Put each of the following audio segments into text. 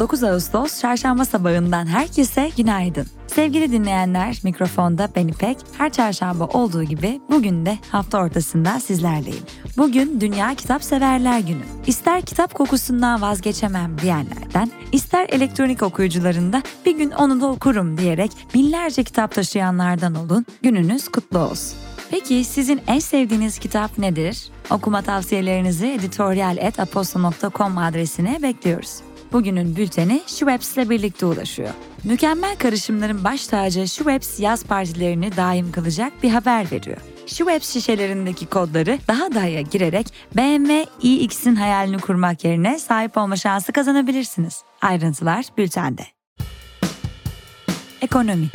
9 Ağustos çarşamba sabahından herkese günaydın. Sevgili dinleyenler, mikrofonda ben İpek. Her çarşamba olduğu gibi bugün de hafta ortasında sizlerleyim. Bugün Dünya Kitap Severler Günü. İster kitap kokusundan vazgeçemem diyenlerden, ister elektronik okuyucularında bir gün onu da okurum diyerek binlerce kitap taşıyanlardan olun, gününüz kutlu olsun. Peki sizin en sevdiğiniz kitap nedir? Okuma tavsiyelerinizi editorial.aposto.com adresine bekliyoruz. Bugünün bülteni Schweppes ile birlikte ulaşıyor. Mükemmel karışımların baş tacı Schweppes yaz partilerini daim kılacak bir haber veriyor. Schweppes şişelerindeki kodları daha daya girerek BMW iX'in hayalini kurmak yerine sahip olma şansı kazanabilirsiniz. Ayrıntılar bültende. Ekonomi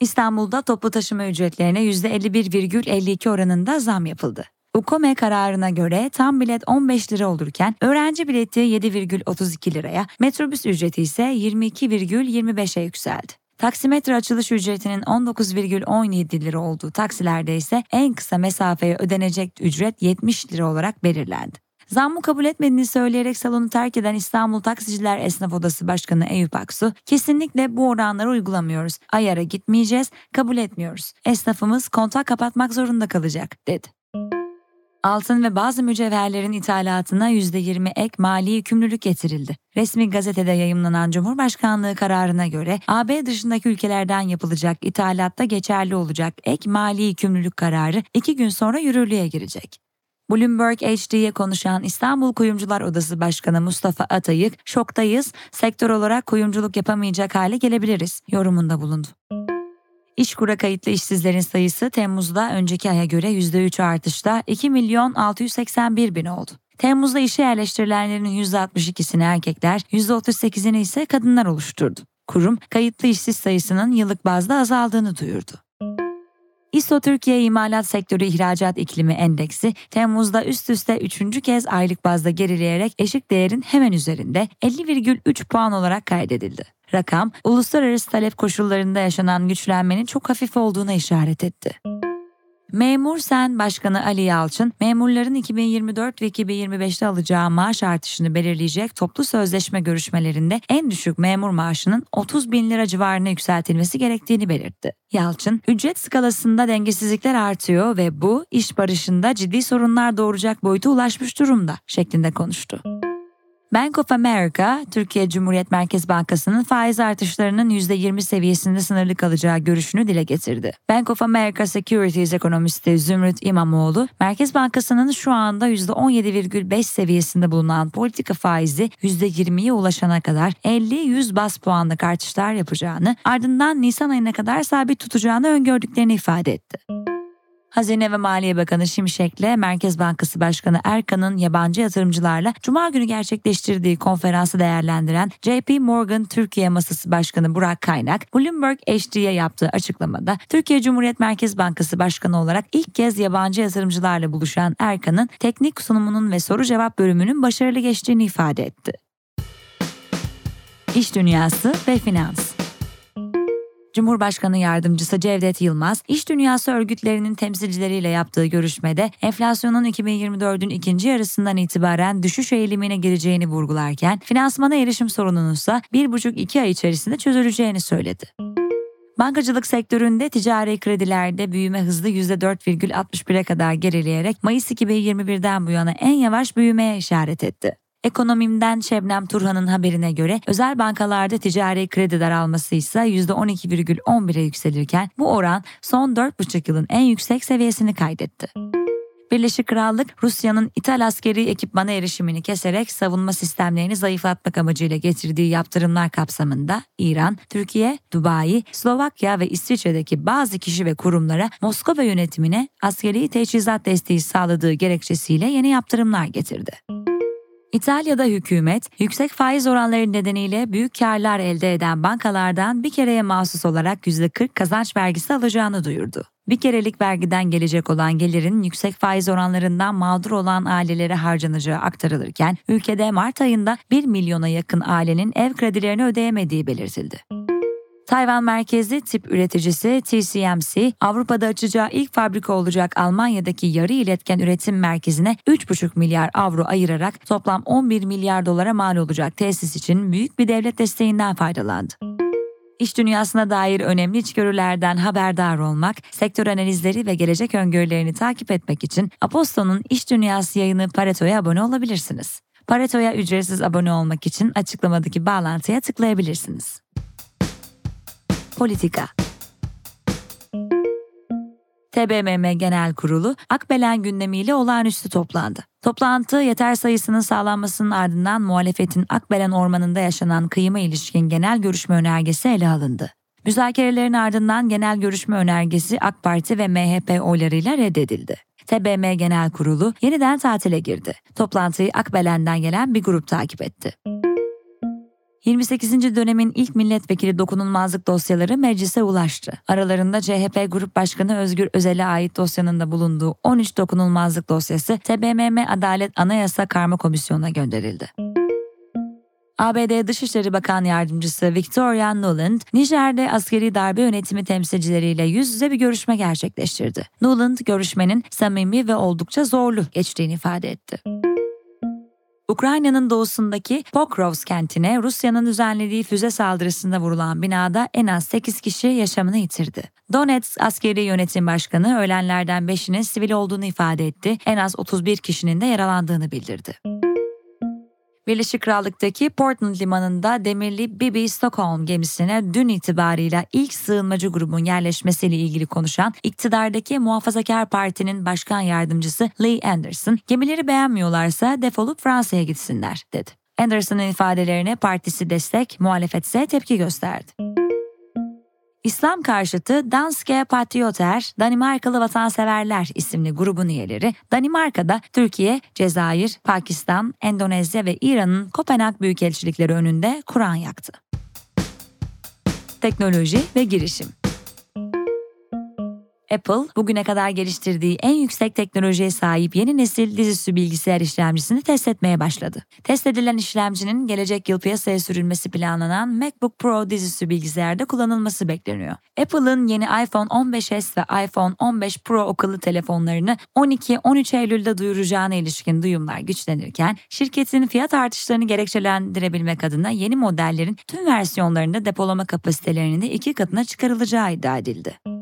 İstanbul'da toplu taşıma ücretlerine %51,52 oranında zam yapıldı. UKOME kararına göre tam bilet 15 lira olurken öğrenci bileti 7,32 liraya, metrobüs ücreti ise 22,25'e yükseldi. Taksimetre açılış ücretinin 19,17 lira olduğu taksilerde ise en kısa mesafeye ödenecek ücret 70 lira olarak belirlendi. Zammı kabul etmediğini söyleyerek salonu terk eden İstanbul Taksiciler Esnaf Odası Başkanı Eyüp Aksu, kesinlikle bu oranları uygulamıyoruz. Ayara gitmeyeceğiz, kabul etmiyoruz. Esnafımız kontak kapatmak zorunda kalacak, dedi. Altın ve bazı mücevherlerin ithalatına %20 ek mali yükümlülük getirildi. Resmi gazetede yayımlanan Cumhurbaşkanlığı kararına göre AB dışındaki ülkelerden yapılacak ithalatta geçerli olacak ek mali yükümlülük kararı iki gün sonra yürürlüğe girecek. Bloomberg HD'ye konuşan İstanbul Kuyumcular Odası Başkanı Mustafa Atayık, şoktayız, sektör olarak kuyumculuk yapamayacak hale gelebiliriz yorumunda bulundu. İşkura kayıtlı işsizlerin sayısı Temmuz'da önceki aya göre %3 artışla 2 milyon 681 bin oldu. Temmuz'da işe yerleştirilenlerin %62'sini erkekler, %38'ini ise kadınlar oluşturdu. Kurum, kayıtlı işsiz sayısının yıllık bazda azaldığını duyurdu. İSO Türkiye İmalat Sektörü İhracat İklimi Endeksi Temmuz'da üst üste 3. kez aylık bazda gerileyerek eşik değerin hemen üzerinde 50,3 puan olarak kaydedildi. Rakam, uluslararası talep koşullarında yaşanan güçlenmenin çok hafif olduğuna işaret etti. Memur Sen Başkanı Ali Yalçın, memurların 2024 ve 2025'te alacağı maaş artışını belirleyecek toplu sözleşme görüşmelerinde en düşük memur maaşının 30 bin lira civarına yükseltilmesi gerektiğini belirtti. Yalçın, ücret skalasında dengesizlikler artıyor ve bu iş barışında ciddi sorunlar doğuracak boyuta ulaşmış durumda şeklinde konuştu. Bank of America, Türkiye Cumhuriyet Merkez Bankası'nın faiz artışlarının %20 seviyesinde sınırlı kalacağı görüşünü dile getirdi. Bank of America Securities ekonomisti Zümrüt İmamoğlu, Merkez Bankası'nın şu anda %17,5 seviyesinde bulunan politika faizi %20'ye ulaşana kadar 50-100 bas puanlık artışlar yapacağını, ardından Nisan ayına kadar sabit tutacağını öngördüklerini ifade etti. Hazine ve Maliye Bakanı Şimşek'le Merkez Bankası Başkanı Erkan'ın yabancı yatırımcılarla Cuma günü gerçekleştirdiği konferansı değerlendiren JP Morgan Türkiye Masası Başkanı Burak Kaynak, Bloomberg HD'ye yaptığı açıklamada Türkiye Cumhuriyet Merkez Bankası Başkanı olarak ilk kez yabancı yatırımcılarla buluşan Erkan'ın teknik sunumunun ve soru cevap bölümünün başarılı geçtiğini ifade etti. İş Dünyası ve Finans Cumhurbaşkanı Yardımcısı Cevdet Yılmaz, iş dünyası örgütlerinin temsilcileriyle yaptığı görüşmede enflasyonun 2024'ün ikinci yarısından itibaren düşüş eğilimine gireceğini vurgularken, finansmana erişim sorununun ise 1,5-2 ay içerisinde çözüleceğini söyledi. Bankacılık sektöründe ticari kredilerde büyüme hızlı %4,61'e kadar gerileyerek Mayıs 2021'den bu yana en yavaş büyümeye işaret etti. Ekonomimden Şebnem Turhan'ın haberine göre özel bankalarda ticari kredi daralması ise %12,11'e yükselirken bu oran son 4,5 yılın en yüksek seviyesini kaydetti. Birleşik Krallık Rusya'nın ithal askeri ekipmana erişimini keserek savunma sistemlerini zayıflatmak amacıyla getirdiği yaptırımlar kapsamında İran, Türkiye, Dubai, Slovakya ve İsviçre'deki bazı kişi ve kurumlara Moskova yönetimine askeri teçhizat desteği sağladığı gerekçesiyle yeni yaptırımlar getirdi. İtalya'da hükümet yüksek faiz oranları nedeniyle büyük karlar elde eden bankalardan bir kereye mahsus olarak %40 kazanç vergisi alacağını duyurdu. Bir kerelik vergiden gelecek olan gelirin yüksek faiz oranlarından mağdur olan ailelere harcanacağı aktarılırken ülkede Mart ayında 1 milyona yakın ailenin ev kredilerini ödeyemediği belirtildi. Tayvan merkezi tip üreticisi TCMC, Avrupa'da açacağı ilk fabrika olacak Almanya'daki yarı iletken üretim merkezine 3,5 milyar avro ayırarak toplam 11 milyar dolara mal olacak tesis için büyük bir devlet desteğinden faydalandı. İş dünyasına dair önemli içgörülerden haberdar olmak, sektör analizleri ve gelecek öngörülerini takip etmek için Aposto'nun İş Dünyası yayını Pareto'ya abone olabilirsiniz. Pareto'ya ücretsiz abone olmak için açıklamadaki bağlantıya tıklayabilirsiniz. Politika TBMM Genel Kurulu Akbelen gündemiyle olağanüstü toplandı. Toplantı yeter sayısının sağlanmasının ardından muhalefetin Akbelen Ormanı'nda yaşanan kıyıma ilişkin genel görüşme önergesi ele alındı. Müzakerelerin ardından genel görüşme önergesi AK Parti ve MHP oylarıyla reddedildi. TBM Genel Kurulu yeniden tatile girdi. Toplantıyı Akbelen'den gelen bir grup takip etti. 28. dönemin ilk milletvekili dokunulmazlık dosyaları meclise ulaştı. Aralarında CHP Grup Başkanı Özgür Özel'e ait dosyanın da bulunduğu 13 dokunulmazlık dosyası TBMM Adalet Anayasa Karma Komisyonu'na gönderildi. ABD Dışişleri Bakan Yardımcısı Victoria Nuland, Nijer'de askeri darbe yönetimi temsilcileriyle yüz yüze bir görüşme gerçekleştirdi. Nuland, görüşmenin samimi ve oldukça zorlu geçtiğini ifade etti. Ukrayna'nın doğusundaki Pokrovsk kentine Rusya'nın düzenlediği füze saldırısında vurulan binada en az 8 kişi yaşamını yitirdi. Donetsk Askeri Yönetim Başkanı ölenlerden 5'inin sivil olduğunu ifade etti, en az 31 kişinin de yaralandığını bildirdi. Birleşik Krallık'taki Portland limanında demirli Bibi Stockholm gemisine dün itibarıyla ilk sığınmacı grubun yerleşmesiyle ilgili konuşan iktidardaki Muhafazakar Parti'nin başkan yardımcısı Lee Anderson, gemileri beğenmiyorlarsa defolup Fransa'ya gitsinler dedi. Anderson'ın ifadelerine partisi destek, muhalefetse tepki gösterdi. İslam karşıtı Danske Patrioter, Danimarkalı Vatanseverler isimli grubun üyeleri Danimarka'da Türkiye, Cezayir, Pakistan, Endonezya ve İran'ın Kopenhag Büyükelçilikleri önünde Kur'an yaktı. Teknoloji ve girişim Apple bugüne kadar geliştirdiği en yüksek teknolojiye sahip yeni nesil dizüstü bilgisayar işlemcisini test etmeye başladı. Test edilen işlemcinin gelecek yıl piyasaya sürülmesi planlanan MacBook Pro dizüstü bilgisayarda kullanılması bekleniyor. Apple'ın yeni iPhone 15s ve iPhone 15 Pro akıllı telefonlarını 12-13 Eylül'de duyuracağına ilişkin duyumlar güçlenirken şirketin fiyat artışlarını gerekçelendirebilmek adına yeni modellerin tüm versiyonlarında depolama kapasitelerinin de iki katına çıkarılacağı iddia edildi.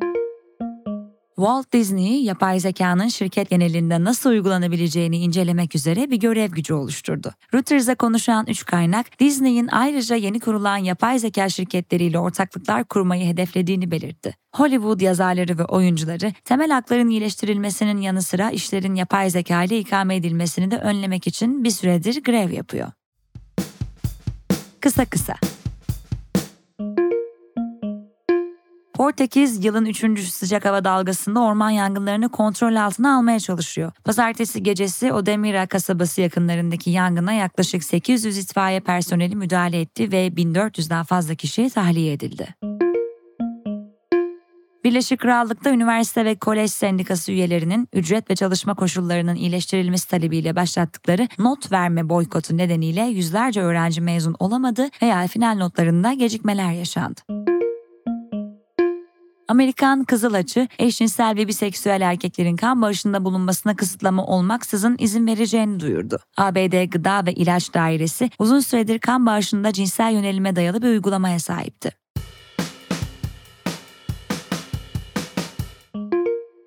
Walt Disney, yapay zekanın şirket genelinde nasıl uygulanabileceğini incelemek üzere bir görev gücü oluşturdu. Reuters'a konuşan üç kaynak, Disney'in ayrıca yeni kurulan yapay zeka şirketleriyle ortaklıklar kurmayı hedeflediğini belirtti. Hollywood yazarları ve oyuncuları temel hakların iyileştirilmesinin yanı sıra işlerin yapay zeka ile ikame edilmesini de önlemek için bir süredir grev yapıyor. Kısa kısa Portekiz yılın 3. sıcak hava dalgasında orman yangınlarını kontrol altına almaya çalışıyor. Pazartesi gecesi Odemira kasabası yakınlarındaki yangına yaklaşık 800 itfaiye personeli müdahale etti ve 1400'den fazla kişi tahliye edildi. Birleşik Krallık'ta üniversite ve kolej sendikası üyelerinin ücret ve çalışma koşullarının iyileştirilmesi talebiyle başlattıkları not verme boykotu nedeniyle yüzlerce öğrenci mezun olamadı veya final notlarında gecikmeler yaşandı. Amerikan Kızıl Açı, eşcinsel ve biseksüel erkeklerin kan bağışında bulunmasına kısıtlama olmaksızın izin vereceğini duyurdu. ABD Gıda ve İlaç Dairesi uzun süredir kan bağışında cinsel yönelime dayalı bir uygulamaya sahipti.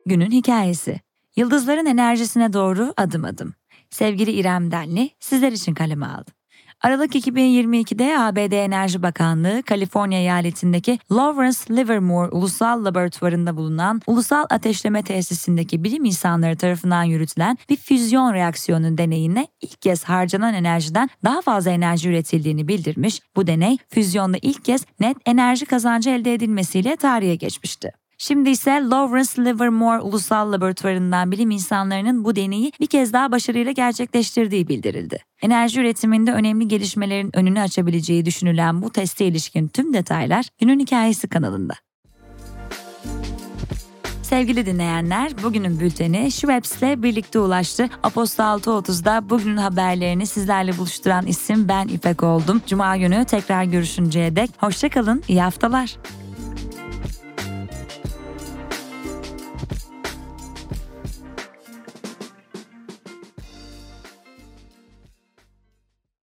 Günün hikayesi. Yıldızların enerjisine doğru adım adım. Sevgili İrem Denli sizler için kaleme aldım. Aralık 2022'de ABD Enerji Bakanlığı, Kaliforniya eyaletindeki Lawrence Livermore Ulusal Laboratuvarı'nda bulunan Ulusal Ateşleme Tesisindeki bilim insanları tarafından yürütülen bir füzyon reaksiyonu deneyine ilk kez harcanan enerjiden daha fazla enerji üretildiğini bildirmiş. Bu deney füzyonda ilk kez net enerji kazancı elde edilmesiyle tarihe geçmişti. Şimdi ise Lawrence Livermore Ulusal Laboratuvarı'ndan bilim insanlarının bu deneyi bir kez daha başarıyla gerçekleştirdiği bildirildi. Enerji üretiminde önemli gelişmelerin önünü açabileceği düşünülen bu teste ilişkin tüm detaylar günün hikayesi kanalında. Sevgili dinleyenler bugünün bülteni Schweppes'le birlikte ulaştı. Aposto 6.30'da bugünün haberlerini sizlerle buluşturan isim ben İpek oldum. Cuma günü tekrar görüşünceye dek hoşçakalın, iyi haftalar.